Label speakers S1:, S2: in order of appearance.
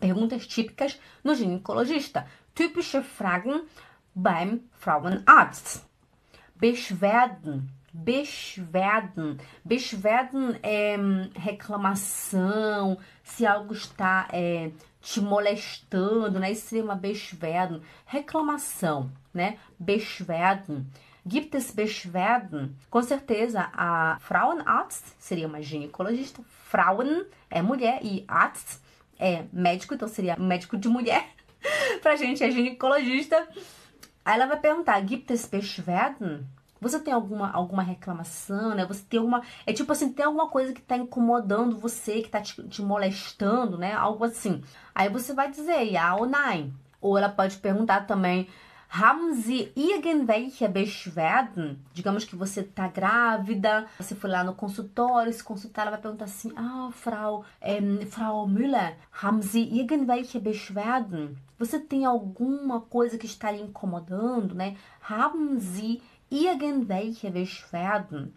S1: Perguntas típicas no ginecologista. Typische Fragen beim Frauenarzt. Beschwerden. Beschwerden. Beschwerden é hum, reclamação, se algo está é, te molestando, né? Isso seria uma Beschwerden. Reclamação, né? Beschwerden. Gibt es Beschwerden? Com certeza, a Frauenarzt seria uma ginecologista. Frauen é mulher e Arzt é médico, então seria médico de mulher. pra gente é ginecologista. Aí ela vai perguntar: Gibt es Beschwerden? Você tem alguma, alguma reclamação, né? Você tem alguma. É tipo assim, tem alguma coisa que tá incomodando você, que tá te, te molestando, né? Algo assim. Aí você vai dizer ja ou nein. Ou ela pode perguntar também. Haben Sie irgendwelche Beschwerden? Digamos que você tá grávida, você foi lá no consultório, esse consultório vai perguntar assim: Ah, Frau, ähm, Frau Müller, haben Sie irgendwelche Beschwerden? Você tem alguma coisa que está lhe incomodando, né? Haben Sie irgendwelche Beschwerden?